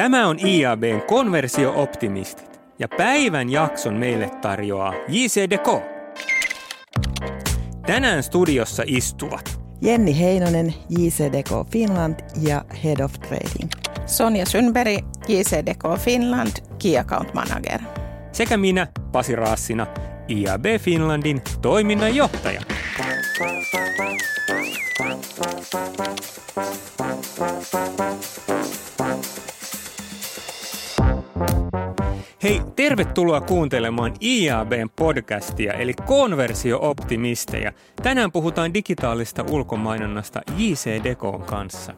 Tämä on IABn konversio-optimistit ja päivän jakson meille tarjoaa JC Deco. Tänään studiossa istuvat Jenni Heinonen, JC Deco Finland ja Head of Trading. Sonja Sundberg, JC Deco Finland, Key Account Manager. sekä minä, Pasi Raassina, IAB Finlandin toiminnanjohtaja. Hei, tervetuloa kuuntelemaan IABn podcastia, eli konversio-optimisteja. Tänään puhutaan digitaalista ulkomainonnasta JC Dekon kanssa.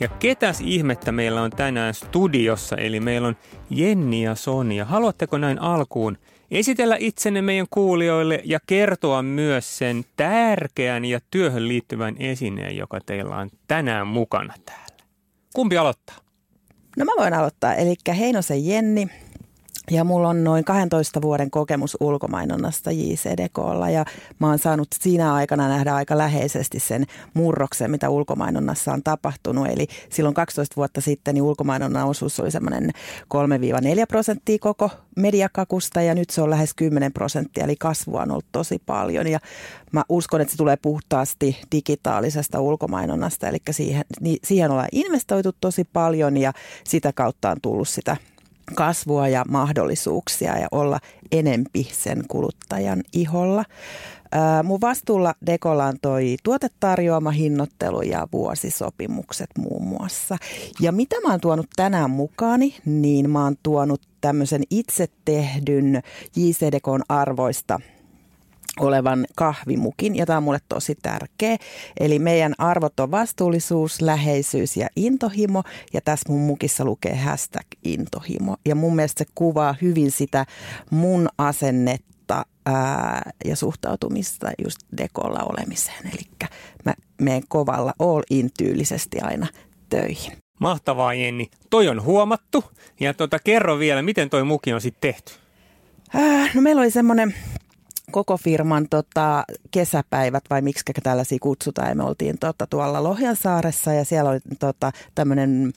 Ja ketäs ihmettä meillä on tänään studiossa, eli meillä on Jenni ja Sonja. Haluatteko näin alkuun esitellä itsenne meidän kuulijoille ja kertoa myös sen tärkeän ja työhön liittyvän esineen, joka teillä on tänään mukana täällä? Kumpi aloittaa? No mä voin aloittaa. Eli Heinosen Jenni ja mulla on noin 12 vuoden kokemus ulkomainonnasta JCDKlla ja mä oon saanut siinä aikana nähdä aika läheisesti sen murroksen, mitä ulkomainonnassa on tapahtunut. Eli silloin 12 vuotta sitten niin ulkomainonnan osuus oli semmoinen 3-4 prosenttia koko mediakakusta ja nyt se on lähes 10 prosenttia, eli kasvua on ollut tosi paljon. Ja mä uskon, että se tulee puhtaasti digitaalisesta ulkomainonnasta, eli siihen, siihen ollaan investoitu tosi paljon ja sitä kautta on tullut sitä kasvua ja mahdollisuuksia ja olla enempi sen kuluttajan iholla. Mun vastuulla Dekolla on toi tuotetarjoama, hinnoittelu ja vuosisopimukset muun muassa. Ja mitä mä oon tuonut tänään mukaani, niin mä oon tuonut tämmöisen itse tehdyn JCDKn arvoista – olevan kahvimukin, ja tämä on mulle tosi tärkeä. Eli meidän arvot on vastuullisuus, läheisyys ja intohimo, ja tässä mun mukissa lukee hashtag intohimo. Ja mun mielestä se kuvaa hyvin sitä mun asennetta ää, ja suhtautumista just dekolla olemiseen. Eli mä menen kovalla all in tyylisesti aina töihin. Mahtavaa Jenni. Toi on huomattu. Ja tota, kerro vielä, miten toi muki on sitten tehty? Äh, no meillä oli semmoinen koko firman tota, kesäpäivät vai miksi tällaisia kutsutaan. Ja me oltiin tota, tuolla Lohjansaaressa ja siellä oli tota, tämmöinen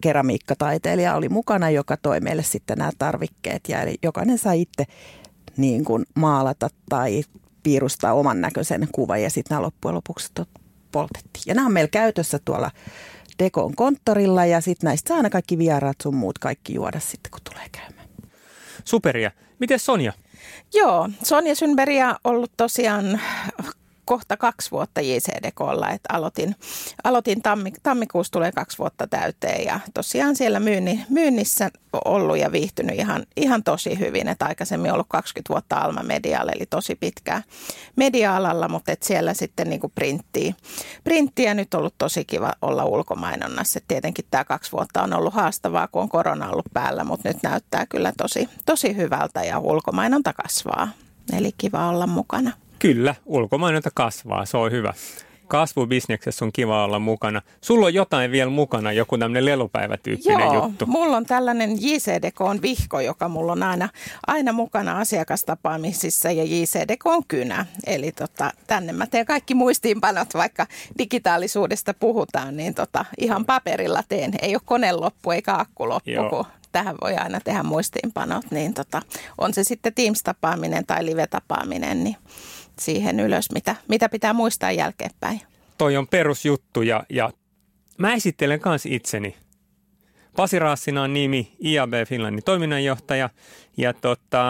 keramiikkataiteilija oli mukana, joka toi meille sitten nämä tarvikkeet. Ja eli jokainen sai itse niin kuin maalata tai piirustaa oman näköisen kuvan ja sitten nämä loppujen lopuksi poltettiin. Ja nämä on meillä käytössä tuolla Dekon konttorilla ja sitten näistä saa aina kaikki vieraat sun muut kaikki juoda sitten, kun tulee käymään. Superia. Miten Sonja? Joo, Sonja on ollut tosiaan kohta kaksi vuotta JCDKlla, että aloitin, aloitin tammi, tammikuussa tulee kaksi vuotta täyteen ja tosiaan siellä myynni, myynnissä ollut ja viihtynyt ihan, ihan tosi hyvin, että aikaisemmin ollut 20 vuotta Alma Medialle, eli tosi pitkää media-alalla, mutta et siellä sitten niin printtiä, printtiä nyt ollut tosi kiva olla ulkomainonnassa. Et tietenkin tämä kaksi vuotta on ollut haastavaa, kun on korona ollut päällä, mutta nyt näyttää kyllä tosi, tosi hyvältä ja ulkomainonta kasvaa. Eli kiva olla mukana. Kyllä, ulkomainonta kasvaa, se on hyvä. Kasvubisneksessä on kiva olla mukana. Sulla on jotain vielä mukana, joku tämmöinen lelupäivätyyppinen Joo, juttu. mulla on tällainen JCDK on vihko, joka mulla on aina, aina mukana asiakastapaamisissa ja JCDK on kynä. Eli tota, tänne mä teen kaikki muistiinpanot, vaikka digitaalisuudesta puhutaan, niin tota, ihan paperilla teen. Ei ole kone loppu eikä akku loppu, Joo. kun tähän voi aina tehdä muistiinpanot, niin tota, on se sitten Teams-tapaaminen tai live-tapaaminen, niin siihen ylös, mitä, mitä pitää muistaa jälkeenpäin. Toi on perusjuttu ja, ja mä esittelen kanssa itseni. Pasi Raassina on nimi, IAB Finlandin toiminnanjohtaja ja tota,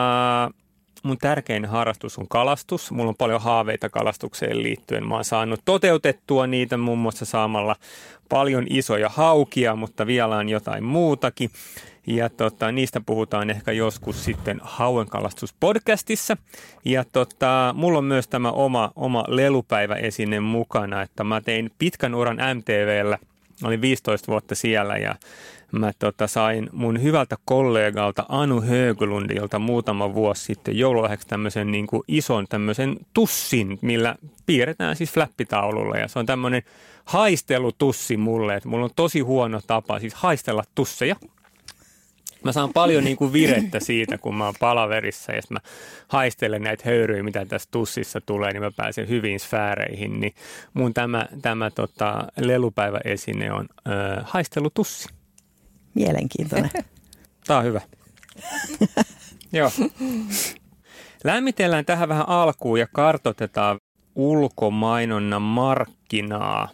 mun tärkein harrastus on kalastus. Mulla on paljon haaveita kalastukseen liittyen. Mä oon saanut toteutettua niitä muun muassa saamalla paljon isoja haukia, mutta vielä on jotain muutakin. Ja tota, niistä puhutaan ehkä joskus sitten Hauenkalastuspodcastissa. Ja tota, mulla on myös tämä oma, oma lelupäiväesine mukana, että mä tein pitkän uran MTVllä. Olin 15 vuotta siellä ja mä tota, sain mun hyvältä kollegalta Anu Höglundilta muutama vuosi sitten joululahjaksi tämmöisen niin kuin ison tämmöisen tussin, millä piirretään siis flappitaululla ja se on tämmöinen haistelutussi mulle, että mulla on tosi huono tapa siis haistella tusseja. Mä saan paljon niin kuin virettä siitä, kun mä oon palaverissa ja mä haistelen näitä höyryjä, mitä tässä tussissa tulee, niin mä pääsen hyviin sfääreihin. Niin mun tämä, tämä tota, lelupäiväesine on ö, haistelutussi. Mielenkiintoinen. Tämä on hyvä. Joo. Lämmitellään tähän vähän alkuun ja kartotetaan ulkomainonnan markkinaa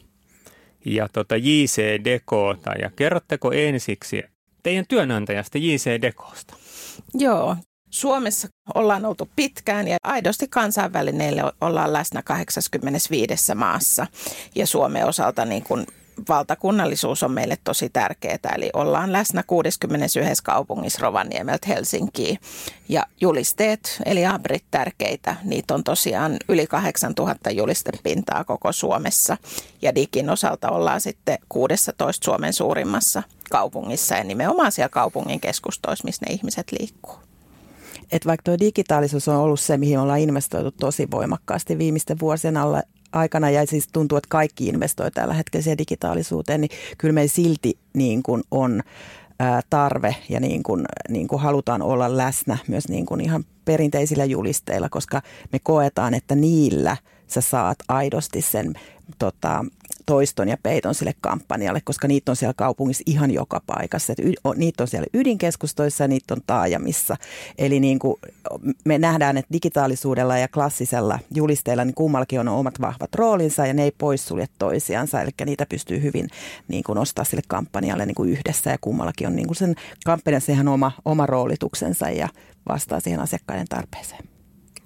ja tota JC Dekota. Ja kerrotteko ensiksi teidän työnantajasta JC Dekosta? Joo, Suomessa ollaan oltu pitkään ja aidosti kansainvälinen ollaan läsnä 85 maassa. Ja Suomen osalta niin kuin valtakunnallisuus on meille tosi tärkeää. Eli ollaan läsnä 61 kaupungissa Rovaniemeltä Helsinkiin. Ja julisteet, eli abrit tärkeitä, niitä on tosiaan yli 8000 julistepintaa koko Suomessa. Ja digin osalta ollaan sitten 16 Suomen suurimmassa kaupungissa ja nimenomaan siellä kaupungin keskustoissa, missä ne ihmiset liikkuu. Et vaikka tuo digitaalisuus on ollut se, mihin ollaan investoitu tosi voimakkaasti viimeisten vuosien alla, aikana ja siis tuntuu, että kaikki investoi tällä hetkellä siihen digitaalisuuteen, niin kyllä meillä silti niin kuin on tarve ja niin kuin, niin kuin halutaan olla läsnä myös niin kuin ihan perinteisillä julisteilla, koska me koetaan, että niillä sä saat aidosti sen tota, toiston ja peiton sille kampanjalle, koska niitä on siellä kaupungissa ihan joka paikassa. Et y, niitä on siellä ydinkeskustoissa ja niitä on taajamissa. Eli niin kuin me nähdään, että digitaalisuudella ja klassisella julisteilla niin kummallakin on omat vahvat roolinsa ja ne ei poissulje toisiansa. Eli niitä pystyy hyvin niin kuin nostaa sille kampanjalle niin kuin yhdessä ja kummallakin on niin kuin sen kampanjassa ihan oma, oma roolituksensa ja vastaa siihen asiakkaiden tarpeeseen.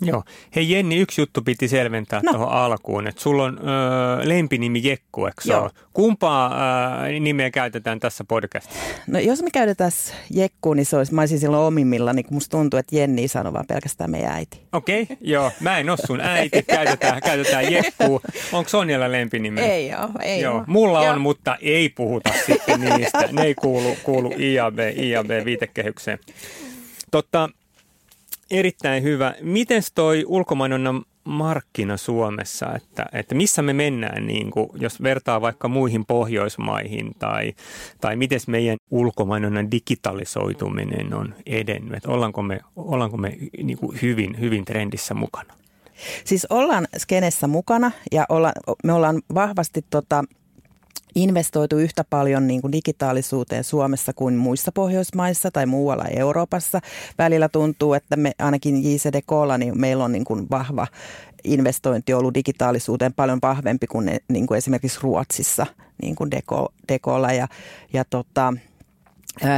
Joo. Hei Jenni, yksi juttu piti selventää no. tuohon alkuun, että sulla on ö, lempinimi Jekku, eikö Joo. Kumpaa ö, nimeä käytetään tässä podcastissa? No jos me käytetään Jekku, niin se olisi, mä olisin silloin omimmilla, niin musta tuntuu, että Jenni sanoo vaan pelkästään meidän äiti. Okei, okay, joo. Mä en ole sun äiti, käytetään, käytetään Jekku. Onko Sonjalla lempinimi? Ei ole, ei joo. Ole. Mulla joo. on, mutta ei puhuta sitten niistä. Ne ei kuulu, kuulu IAB, IAB-viitekehykseen. Totta, erittäin hyvä. Miten toi ulkomainonnan markkina Suomessa, että, että missä me mennään, niin kuin, jos vertaa vaikka muihin Pohjoismaihin tai, tai miten meidän ulkomainonnan digitalisoituminen on edennyt, että ollaanko me, ollaanko me niin kuin hyvin, hyvin trendissä mukana? Siis ollaan skenessä mukana ja olla, me ollaan vahvasti tota, investoitu yhtä paljon niin kuin digitaalisuuteen Suomessa kuin muissa Pohjoismaissa tai muualla Euroopassa. Välillä tuntuu, että me ainakin JCDKlla niin meillä on niin kuin vahva investointi ollut digitaalisuuteen paljon vahvempi kuin, ne, niin kuin esimerkiksi Ruotsissa niin kuin Deko, Dekolla. Ja, ja tota,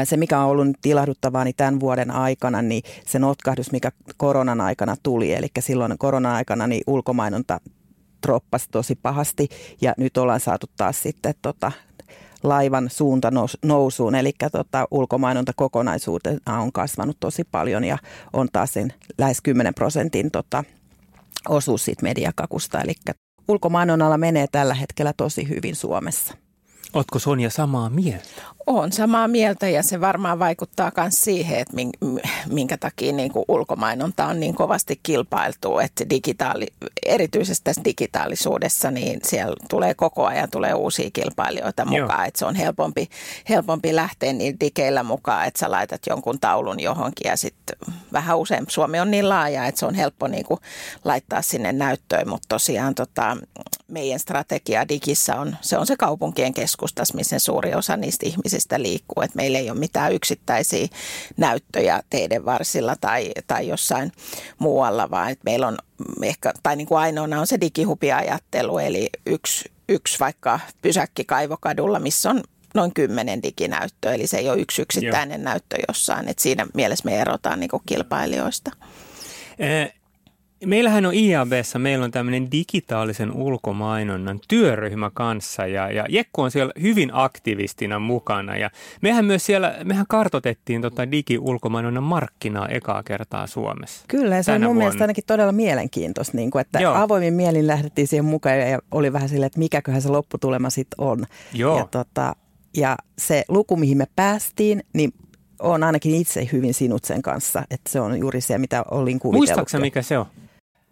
se, mikä on ollut tilahduttavaa niin tämän vuoden aikana, niin se notkahdus, mikä koronan aikana tuli, eli silloin korona-aikana niin ulkomainonta droppasi tosi pahasti ja nyt ollaan saatu taas sitten tota, laivan suunta nousuun, eli tota, ulkomainonta kokonaisuutena on kasvanut tosi paljon ja on taas sen lähes 10 prosentin tota, osuus siitä mediakakusta, eli ulkomainonnalla menee tällä hetkellä tosi hyvin Suomessa. Oletko Sonja samaa mieltä? Olen samaa mieltä ja se varmaan vaikuttaa myös siihen, että minkä takia niin kuin ulkomainonta on niin kovasti kilpailtu, että digitaali, erityisesti tässä digitaalisuudessa niin siellä tulee koko ajan tulee uusia kilpailijoita mukaan, Joo. että se on helpompi, helpompi lähteä niin dikeillä mukaan, että sä laitat jonkun taulun johonkin ja sitten vähän usein Suomi on niin laaja, että se on helppo niin kuin laittaa sinne näyttöön, mutta tosiaan tota, meidän strategia digissä on, se on se kaupunkien keskustas, missä suuri osa niistä ihmisistä liikkuu. Et meillä ei ole mitään yksittäisiä näyttöjä teidän varsilla tai, tai jossain muualla, vaan et meillä on ehkä, tai niin kuin ainoana on se digihupiajattelu, eli yksi, yksi vaikka pysäkki Kaivokadulla, missä on noin kymmenen diginäyttöä, eli se ei ole yksi yksittäinen Joo. näyttö jossain, että siinä mielessä me erotaan niin kuin kilpailijoista. Eh Meillähän on IABssa, meillä on tämmöinen digitaalisen ulkomainonnan työryhmä kanssa ja, ja Jekku on siellä hyvin aktivistina mukana ja mehän myös siellä, mehän kartotettiin tota digi-ulkomainonnan markkinaa ekaa kertaa Suomessa. Kyllä se on mun vuonna. mielestä ainakin todella mielenkiintoista, niin kuin, että Joo. avoimin mielin lähdettiin siihen mukaan ja oli vähän silleen, että mikäköhän se lopputulema sitten on. Joo. Ja, tota, ja se luku, mihin me päästiin, niin on ainakin itse hyvin sinut sen kanssa, että se on juuri se, mitä olin kuvitellut. Muistaaksä, mikä se on?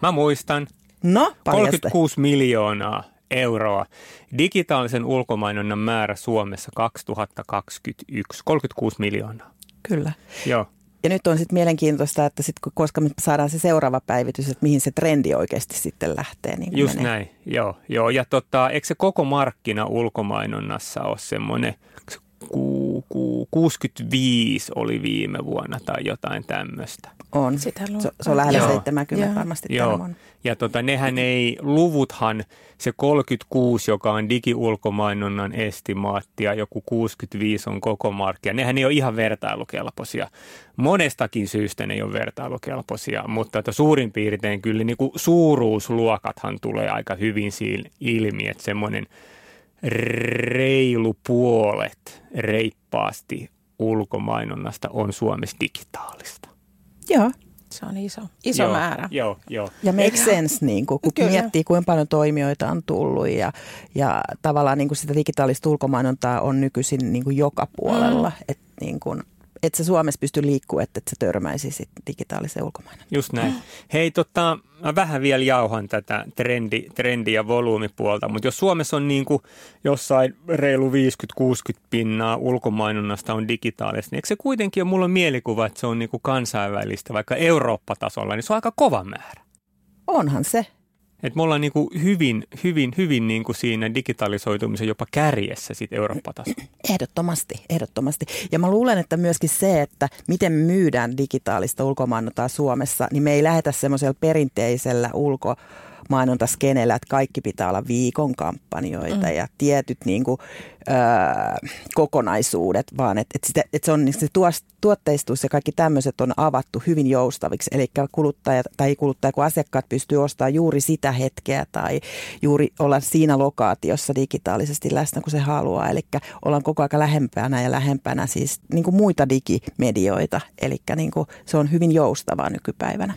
Mä muistan. No, 36 miljoonaa euroa. Digitaalisen ulkomainonnan määrä Suomessa 2021, 36 miljoonaa. Kyllä. Joo. Ja nyt on sitten mielenkiintoista, että sit, koska me saadaan se seuraava päivitys, että mihin se trendi oikeasti sitten lähtee. Niin Just menee. näin, joo. joo. Ja tota, eikö se koko markkina ulkomainonnassa ole semmoinen luku 65 oli viime vuonna tai jotain tämmöistä. On. Sitä se, se on lähellä Joo. 70 Joo. varmasti Joo. vuonna. Ja tota, nehän ei, luvuthan, se 36, joka on digiulkomainonnan estimaatti ja joku 65 on koko markkia, nehän ei ole ihan vertailukelpoisia. Monestakin syystä ne ei ole vertailukelpoisia, mutta että suurin piirtein kyllä niin kuin suuruusluokathan tulee aika hyvin siinä ilmi, että semmoinen reilu puolet reippaasti ulkomainonnasta on Suomessa digitaalista. Joo. Se on iso, iso joo, määrä. Joo, joo. Ja make sense, niin kuin, kun Kyllä. miettii, kuinka paljon toimijoita on tullut ja, ja tavallaan niin kuin sitä digitaalista ulkomainontaa on nykyisin niin kuin joka puolella. Mm. Että niin kuin, et se Suomessa pysty liikkumaan, että et sä törmäisi sit digitaaliseen ulkomainontaan. Just näin. Hei, tota, mä vähän vielä jauhan tätä trendi, trendi- ja volyymipuolta, mutta jos Suomessa on niin kuin jossain reilu 50-60 pinnaa ulkomainonnasta on digitaalista, niin eikö se kuitenkin ole, mulla on mielikuva, että se on niin kuin kansainvälistä, vaikka Eurooppa-tasolla, niin se on aika kova määrä. Onhan se. Et me ollaan niin kuin hyvin, hyvin, hyvin niin kuin siinä digitalisoitumisen jopa kärjessä sit Eurooppa-tasolla. Ehdottomasti, ehdottomasti. Ja mä luulen, että myöskin se, että miten me myydään digitaalista ulkomainontaa Suomessa, niin me ei lähetä semmoisella perinteisellä ulkomainontaskenellä, että kaikki pitää olla viikon kampanjoita mm. ja tietyt niin kuin, ö, kokonaisuudet, vaan että et sitä, et se on niin se tuotteistus ja kaikki tämmöiset on avattu hyvin joustaviksi. Eli kuluttajat tai kuluttaja, kun asiakkaat pystyy ostamaan juuri sitä hetkeä tai juuri olla siinä lokaatiossa digitaalisesti läsnä, kun se haluaa. Eli ollaan koko ajan lähempänä ja lähempänä siis niin kuin muita digimedioita. Eli niin kuin se on hyvin joustavaa nykypäivänä.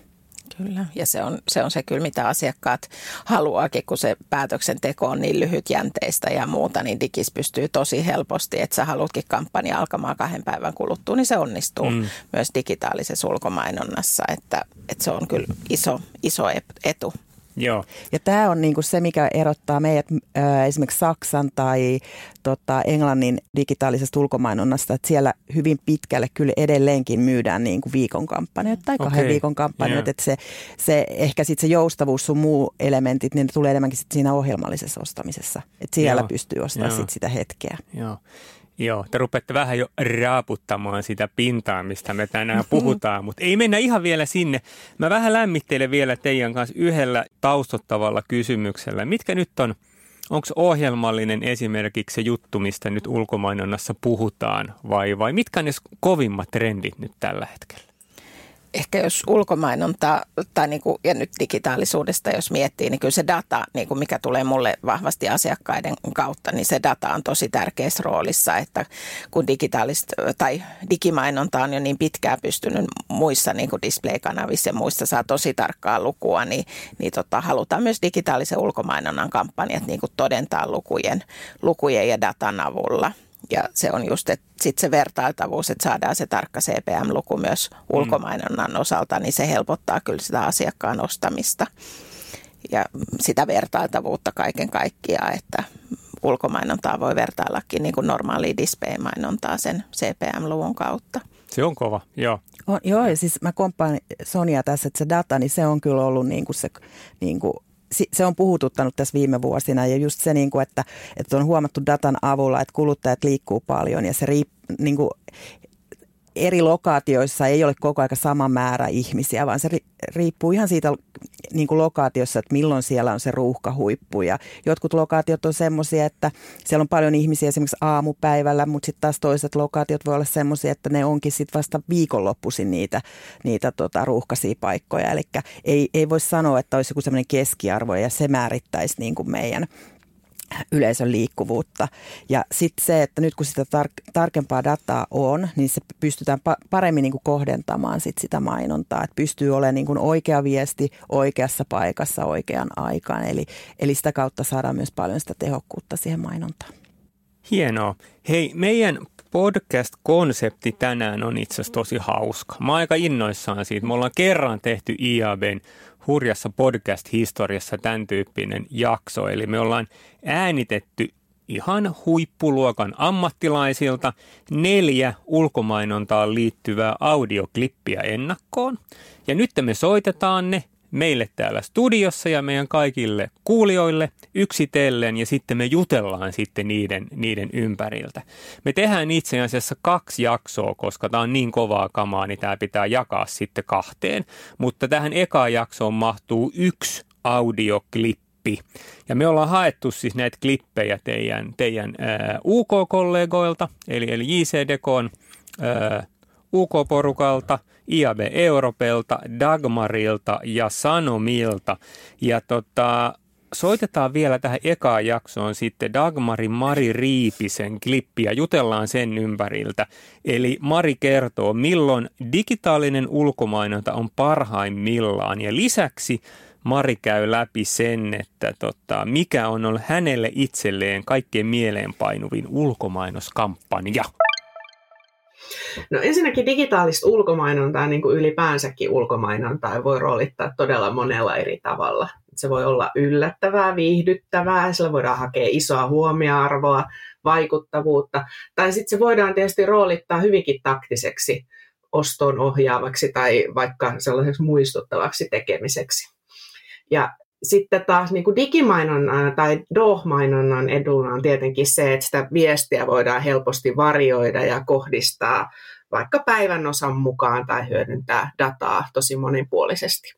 Kyllä, ja se on, se on se kyllä, mitä asiakkaat haluaakin, kun se päätöksenteko on niin lyhytjänteistä ja muuta, niin digis pystyy tosi helposti, että sä haluatkin kampanja alkamaan kahden päivän kuluttua, niin se onnistuu mm. myös digitaalisessa ulkomainonnassa, että, että se on kyllä iso, iso etu. Joo. Ja tämä on niinku se, mikä erottaa meidät äh, esimerkiksi Saksan tai tota, Englannin digitaalisesta ulkomainonnasta, että siellä hyvin pitkälle kyllä edelleenkin myydään niinku viikon kampanjoita tai kahden Okei, viikon kampanjoita. joo. Että se, se, ehkä sitten se joustavuus sun muu elementit, niin ne tulee enemmänkin sit siinä ohjelmallisessa ostamisessa. Että siellä Joo, pystyy ostamaan sit sitä hetkeä. Joo. Joo, te rupeatte vähän jo raaputtamaan sitä pintaa, mistä me tänään puhutaan, mutta ei mennä ihan vielä sinne. Mä vähän lämmittelen vielä teidän kanssa yhdellä taustottavalla kysymyksellä. Mitkä nyt on, onko ohjelmallinen esimerkiksi se juttu, mistä nyt ulkomainonnassa puhutaan, vai, vai mitkä on ne kovimmat trendit nyt tällä hetkellä? Ehkä jos ulkomainonta tai niin kuin, ja nyt digitaalisuudesta jos miettii, niin kyllä se data, niin kuin mikä tulee mulle vahvasti asiakkaiden kautta, niin se data on tosi tärkeässä roolissa, että kun digitaalista tai digimainonta on jo niin pitkään pystynyt muissa niin kuin display-kanavissa ja muissa saa tosi tarkkaa lukua, niin, niin tota, halutaan myös digitaalisen ulkomainonnan kampanjat niin kuin todentaa lukujen, lukujen ja datan avulla. Ja se on just, että sitten se vertailtavuus, että saadaan se tarkka CPM-luku myös ulkomainonnan osalta, niin se helpottaa kyllä sitä asiakkaan ostamista ja sitä vertailtavuutta kaiken kaikkiaan, että ulkomainontaa voi vertaillakin niin kuin normaalia display-mainontaa sen CPM-luvun kautta. Se on kova, joo. On, joo, ja siis mä komppaan Sonia tässä, että se data, niin se on kyllä ollut niin kuin se, niin kuin, se on puhututtanut tässä viime vuosina ja just se, niin kuin, että, että on huomattu datan avulla, että kuluttajat liikkuu paljon ja se riip, niin kuin, eri lokaatioissa ei ole koko aika sama määrä ihmisiä, vaan se ri- riippuu ihan siitä niin kuin lokaatiossa, että milloin siellä on se ruuhkahuippu. Ja jotkut lokaatiot on semmoisia, että siellä on paljon ihmisiä esimerkiksi aamupäivällä, mutta sitten taas toiset lokaatiot voi olla semmoisia, että ne onkin sitten vasta viikonloppuisin niitä, niitä tota, ruuhkaisia paikkoja. Eli ei, ei voi sanoa, että olisi joku semmoinen keskiarvo ja se määrittäisi niin kuin meidän yleisön liikkuvuutta. Ja sitten se, että nyt kun sitä tar- tarkempaa dataa on, niin se pystytään pa- paremmin niin kuin kohdentamaan sit sitä mainontaa. Että pystyy olemaan niin kuin oikea viesti oikeassa paikassa oikeaan aikaan. Eli, eli sitä kautta saadaan myös paljon sitä tehokkuutta siihen mainontaan. Hienoa. Hei, meidän podcast-konsepti tänään on itse asiassa tosi hauska. Mä oon aika innoissaan siitä. Me ollaan kerran tehty IABn hurjassa podcast-historiassa tämän tyyppinen jakso. Eli me ollaan äänitetty ihan huippuluokan ammattilaisilta neljä ulkomainontaan liittyvää audioklippiä ennakkoon. Ja nyt me soitetaan ne meille täällä studiossa ja meidän kaikille kuulijoille yksitellen ja sitten me jutellaan sitten niiden, niiden ympäriltä. Me tehdään itse asiassa kaksi jaksoa, koska tämä on niin kovaa kamaa, niin tämä pitää jakaa sitten kahteen. Mutta tähän ekaan jaksoon mahtuu yksi audioklippi. Ja me ollaan haettu siis näitä klippejä teidän, teidän ää, UK-kollegoilta, eli, eli JCDKn ää, UK-porukalta, IAB Europelta, Dagmarilta ja Sanomilta. Ja tota, soitetaan vielä tähän ekaan jaksoon sitten Dagmarin Mari Riipisen klippiä, jutellaan sen ympäriltä. Eli Mari kertoo, milloin digitaalinen ulkomainonta on parhaimmillaan ja lisäksi Mari käy läpi sen, että tota, mikä on ollut hänelle itselleen kaikkein mieleenpainuvin ulkomainoskampanja. No ensinnäkin digitaalista ulkomainontaa, niin kuin ylipäänsäkin ulkomainontaa, voi roolittaa todella monella eri tavalla. Se voi olla yllättävää, viihdyttävää, sillä voidaan hakea isoa huomioarvoa, vaikuttavuutta, tai sitten se voidaan tietysti roolittaa hyvinkin taktiseksi ostoon ohjaavaksi tai vaikka sellaiseksi muistuttavaksi tekemiseksi. Ja sitten taas niin kuin digimainonnan tai DOH-mainonnan eduna on tietenkin se, että sitä viestiä voidaan helposti varjoida ja kohdistaa vaikka päivän osan mukaan tai hyödyntää dataa tosi monipuolisesti.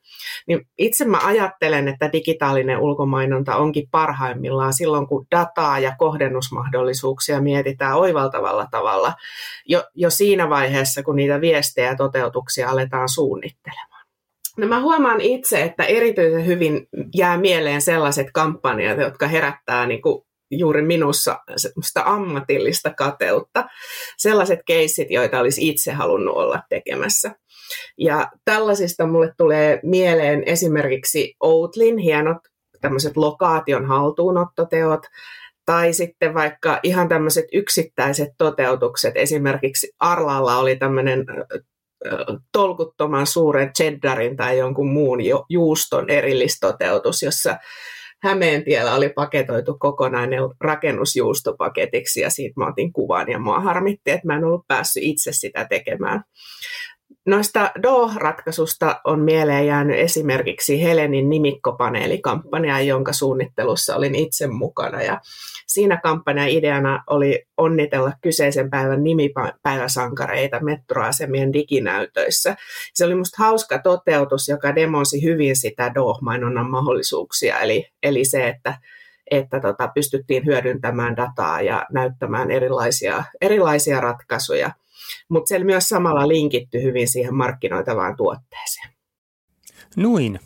Niin itse mä ajattelen, että digitaalinen ulkomainonta onkin parhaimmillaan silloin, kun dataa ja kohdennusmahdollisuuksia mietitään oivaltavalla tavalla jo, jo siinä vaiheessa, kun niitä viestejä ja toteutuksia aletaan suunnittelemaan. No mä huomaan itse, että erityisen hyvin jää mieleen sellaiset kampanjat, jotka herättää niin kuin juuri minussa sitä ammatillista kateutta. Sellaiset keissit, joita olisi itse halunnut olla tekemässä. Ja tällaisista mulle tulee mieleen esimerkiksi Outlin hienot tämmöiset lokaation haltuunottoteot, tai sitten vaikka ihan tämmöiset yksittäiset toteutukset. Esimerkiksi Arlalla oli tämmöinen tolkuttoman suuren cheddarin tai jonkun muun juuston erillistoteutus, jossa Hämeentiellä oli paketoitu kokonainen rakennusjuustopaketiksi ja siitä mä otin kuvan ja mua harmitti, että mä en ollut päässyt itse sitä tekemään. Noista DO-ratkaisusta on mieleen jäänyt esimerkiksi Helenin nimikkopaneelikampanja, jonka suunnittelussa olin itse mukana. Ja siinä kampanjan ideana oli onnitella kyseisen päivän nimipäiväsankareita metroasemien diginäytöissä. Se oli musta hauska toteutus, joka demonsi hyvin sitä DO-mainonnan mahdollisuuksia, eli, eli se, että että tota, pystyttiin hyödyntämään dataa ja näyttämään erilaisia, erilaisia ratkaisuja – mutta se myös samalla linkitty hyvin siihen markkinoitavaan tuotteeseen. Noin.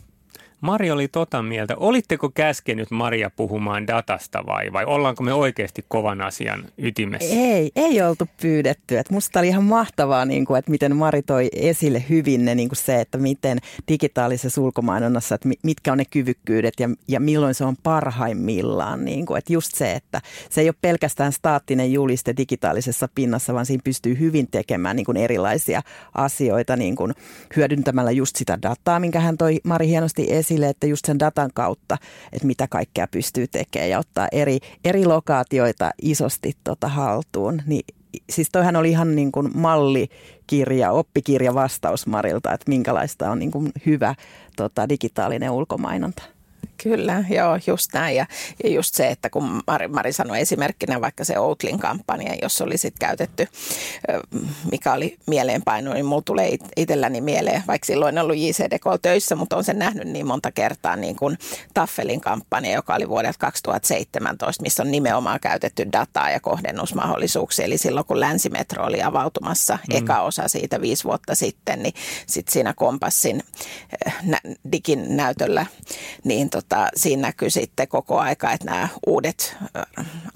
Mari oli tota mieltä. Olitteko käskenyt Maria puhumaan datasta vai, vai ollaanko me oikeasti kovan asian ytimessä? Ei, ei oltu pyydetty. Et musta oli ihan mahtavaa, niin kuin, että miten Mari toi esille hyvin ne, niin kuin se, että miten digitaalisessa ulkomainonnassa, että mitkä on ne kyvykkyydet ja, ja milloin se on parhaimmillaan. Niin kuin, että just se, että se ei ole pelkästään staattinen juliste digitaalisessa pinnassa, vaan siinä pystyy hyvin tekemään niin kuin erilaisia asioita niin kuin hyödyntämällä just sitä dataa, minkä hän toi Mari hienosti esille esille, että just sen datan kautta, että mitä kaikkea pystyy tekemään ja ottaa eri, eri lokaatioita isosti tota haltuun, niin siis toihan oli ihan niin kuin mallikirja, oppikirja vastaus Marilta, että minkälaista on niin kuin hyvä tota, digitaalinen ulkomainonta. Kyllä, joo, just näin. Ja, ja just se, että kun Mari, Mari sanoi esimerkkinä vaikka se Outlin kampanja, jos oli sitten käytetty, mikä oli mieleenpaino, niin mulla tulee itselläni mieleen, vaikka silloin ollut JCDK töissä, mutta on sen nähnyt niin monta kertaa niin kuin Taffelin kampanja, joka oli vuodelta 2017, missä on nimenomaan käytetty dataa ja kohdennusmahdollisuuksia. Eli silloin kun Länsimetro oli avautumassa, mm. eka osa siitä viisi vuotta sitten, niin sitten siinä kompassin digin näytöllä, niin tota, tota, siinä näkyy sitten koko aika, että nämä uudet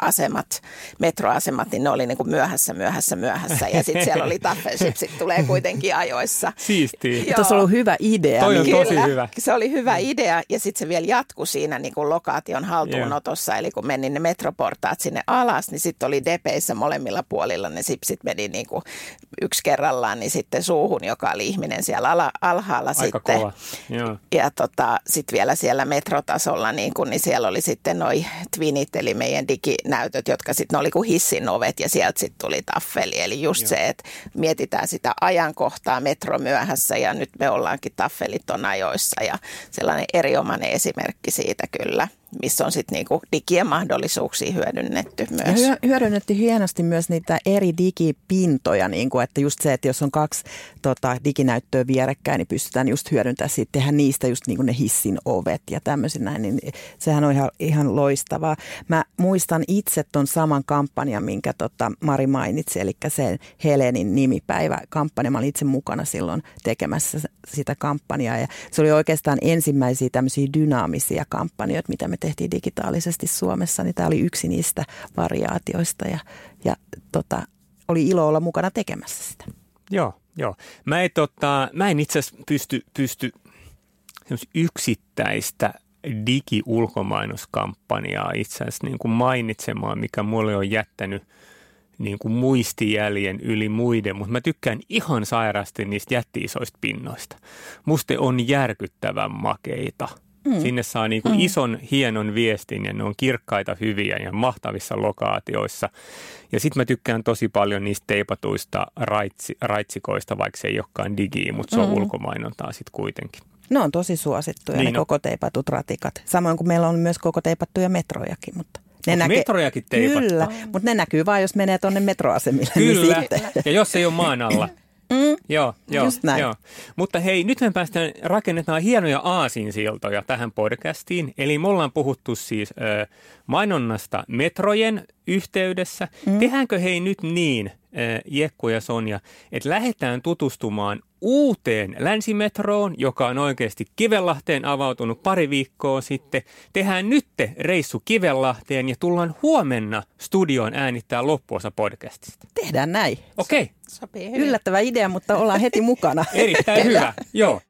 asemat, metroasemat, niin ne oli niin kuin myöhässä, myöhässä, myöhässä. Ja sitten siellä oli Taffenshipsit tulee kuitenkin ajoissa. Siistiä. Tuossa on ollut hyvä idea. Toi on Kyllä, tosi hyvä. Se oli hyvä idea ja sitten se vielä jatkui siinä niin kuin lokaation haltuunotossa. Yeah. Eli kun meni ne metroportaat sinne alas, niin sitten oli depeissä molemmilla puolilla. Ne sipsit meni niin kuin yksi kerrallaan niin sitten suuhun, joka oli ihminen siellä ala, alhaalla Aika sitten. Kova. Joo. Ja tota, sitten vielä siellä metro mikrotasolla, niin, kun, niin siellä oli sitten noi twinit, eli meidän diginäytöt, jotka sitten oli kuin hissin ovet ja sieltä sitten tuli taffeli. Eli just Joo. se, että mietitään sitä ajankohtaa metro myöhässä ja nyt me ollaankin taffelit on ajoissa ja sellainen eriomainen esimerkki siitä kyllä missä on sitten niinku digien mahdollisuuksia hyödynnetty myös. Ja hyödynnetty hienosti myös niitä eri digipintoja, niinku, että just se, että jos on kaksi tota, diginäyttöä vierekkäin, niin pystytään just hyödyntämään sitten tehdä niistä just niinku ne hissin ovet ja tämmöisiä näin, niin sehän on ihan, ihan loistavaa. Mä muistan itse ton saman kampanjan, minkä tota Mari mainitsi, eli se Helenin nimipäivä-kampanja. Mä olin itse mukana silloin tekemässä sitä kampanjaa ja se oli oikeastaan ensimmäisiä tämmöisiä dynaamisia kampanjoita, mitä me tehtiin digitaalisesti Suomessa, niin tämä oli yksi niistä variaatioista ja, ja tota, oli ilo olla mukana tekemässä sitä. Joo, joo. Mä, ei, tota, mä en itse asiassa pysty, pysty yksittäistä digi-ulkomainouskampanjaa itse asiassa niin kuin mainitsemaan, mikä mulle on jättänyt niin kuin muistijäljen yli muiden, mutta mä tykkään ihan sairaasti niistä jätti-isoista pinnoista. Musta on järkyttävän makeita – Mm. Sinne saa niin kuin mm. ison, hienon viestin ja ne on kirkkaita, hyviä ja mahtavissa lokaatioissa. Ja sitten mä tykkään tosi paljon niistä teipatuista raitsi, raitsikoista, vaikka se ei olekaan digi, mutta se on mm. ulkomainontaa sitten kuitenkin. Ne on tosi suosittuja niin ne koko teipatut ratikat. Samoin kuin meillä on myös koko teipattuja metrojakin, mutta ne näkee, metrojakin teipattu? Kyllä, mutta ne näkyy vain, jos menee tuonne metroasemille. Niin Kyllä, niin ja jos ei ole maan alla. Mm, joo, joo, just näin. joo. Mutta hei, nyt me päästään rakennetaan hienoja aasinsiltoja tähän podcastiin. Eli me ollaan puhuttu siis ö, mainonnasta metrojen yhteydessä. Mm. Tehdäänkö hei nyt niin, Jekku ja Sonja, että lähdetään tutustumaan uuteen länsimetroon, joka on oikeasti Kivelahteen avautunut pari viikkoa sitten. Tehdään nyt reissu Kivelahteen ja tullaan huomenna studioon äänittää loppuosa podcastista. Tehdään näin. Okei. Okay. Sopii hyvin. Yllättävä idea, mutta ollaan heti mukana. Erittäin hyvä, joo.